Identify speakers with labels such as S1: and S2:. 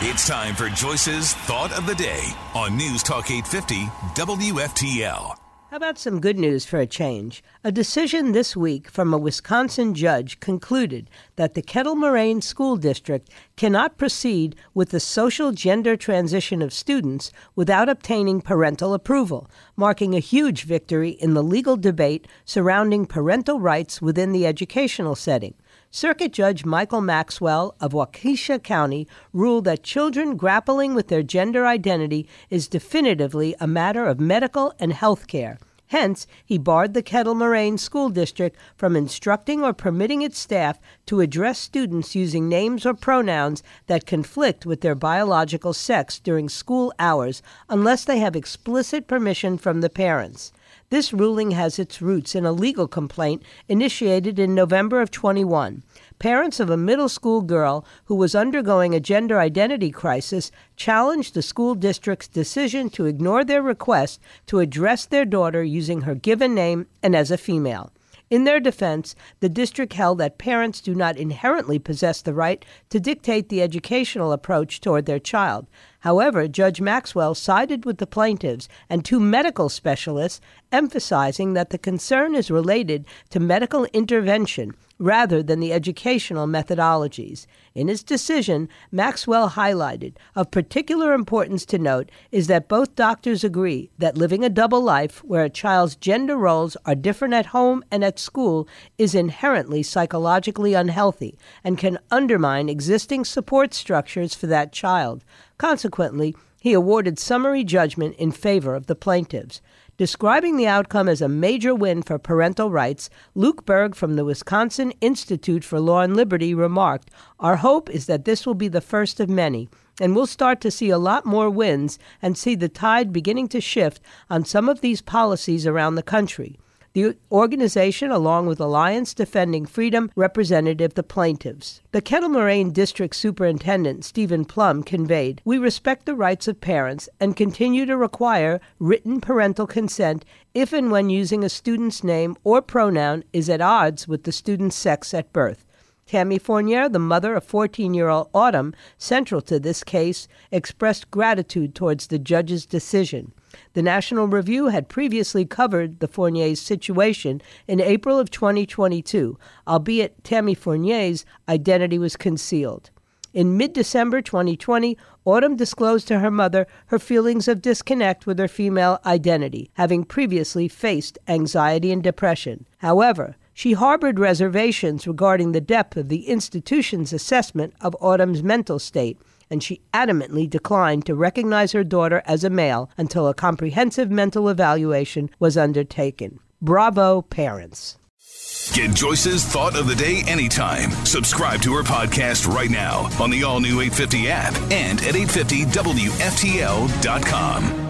S1: It's time for Joyce's Thought of the Day on News Talk 850 WFTL.
S2: How about some good news for a change? A decision this week from a Wisconsin judge concluded that the Kettle Moraine School District cannot proceed with the social gender transition of students without obtaining parental approval, marking a huge victory in the legal debate surrounding parental rights within the educational setting. Circuit Judge Michael Maxwell of Waukesha County ruled that children grappling with their gender identity is definitively a matter of medical and health care. Hence, he barred the Kettle Moraine School District from instructing or permitting its staff to address students using names or pronouns that conflict with their biological sex during school hours unless they have explicit permission from the parents. This ruling has its roots in a legal complaint initiated in November of 21. Parents of a middle school girl who was undergoing a gender identity crisis challenged the school district's decision to ignore their request to address their daughter using her given name and as a female. In their defense, the district held that parents do not inherently possess the right to dictate the educational approach toward their child. However, Judge Maxwell sided with the plaintiffs and two medical specialists, emphasizing that the concern is related to medical intervention rather than the educational methodologies. In his decision, Maxwell highlighted of particular importance to note is that both doctors agree that living a double life where a child's gender roles are different at home and at school is inherently psychologically unhealthy and can undermine existing support structures for that child. Consequently, he awarded summary judgment in favor of the plaintiffs. Describing the outcome as a major win for parental rights, Luke Berg from the Wisconsin Institute for Law and Liberty remarked, Our hope is that this will be the first of many, and we'll start to see a lot more wins and see the tide beginning to shift on some of these policies around the country. The organization, along with Alliance Defending Freedom, represented the plaintiffs. The Kettle Moraine District Superintendent, Stephen Plum, conveyed We respect the rights of parents and continue to require written parental consent if and when using a student's name or pronoun is at odds with the student's sex at birth. Tammy Fournier, the mother of 14 year old Autumn, central to this case, expressed gratitude towards the judge's decision. The National Review had previously covered the Fournier's situation in April of 2022, albeit Tammy Fournier's identity was concealed. In mid December 2020, Autumn disclosed to her mother her feelings of disconnect with her female identity, having previously faced anxiety and depression. However, she harbored reservations regarding the depth of the institution's assessment of Autumn's mental state and she adamantly declined to recognize her daughter as a male until a comprehensive mental evaluation was undertaken. Bravo, parents.
S1: Get Joyce's thought of the day anytime. Subscribe to her podcast right now on the all new 850 app and at 850WFTL.com.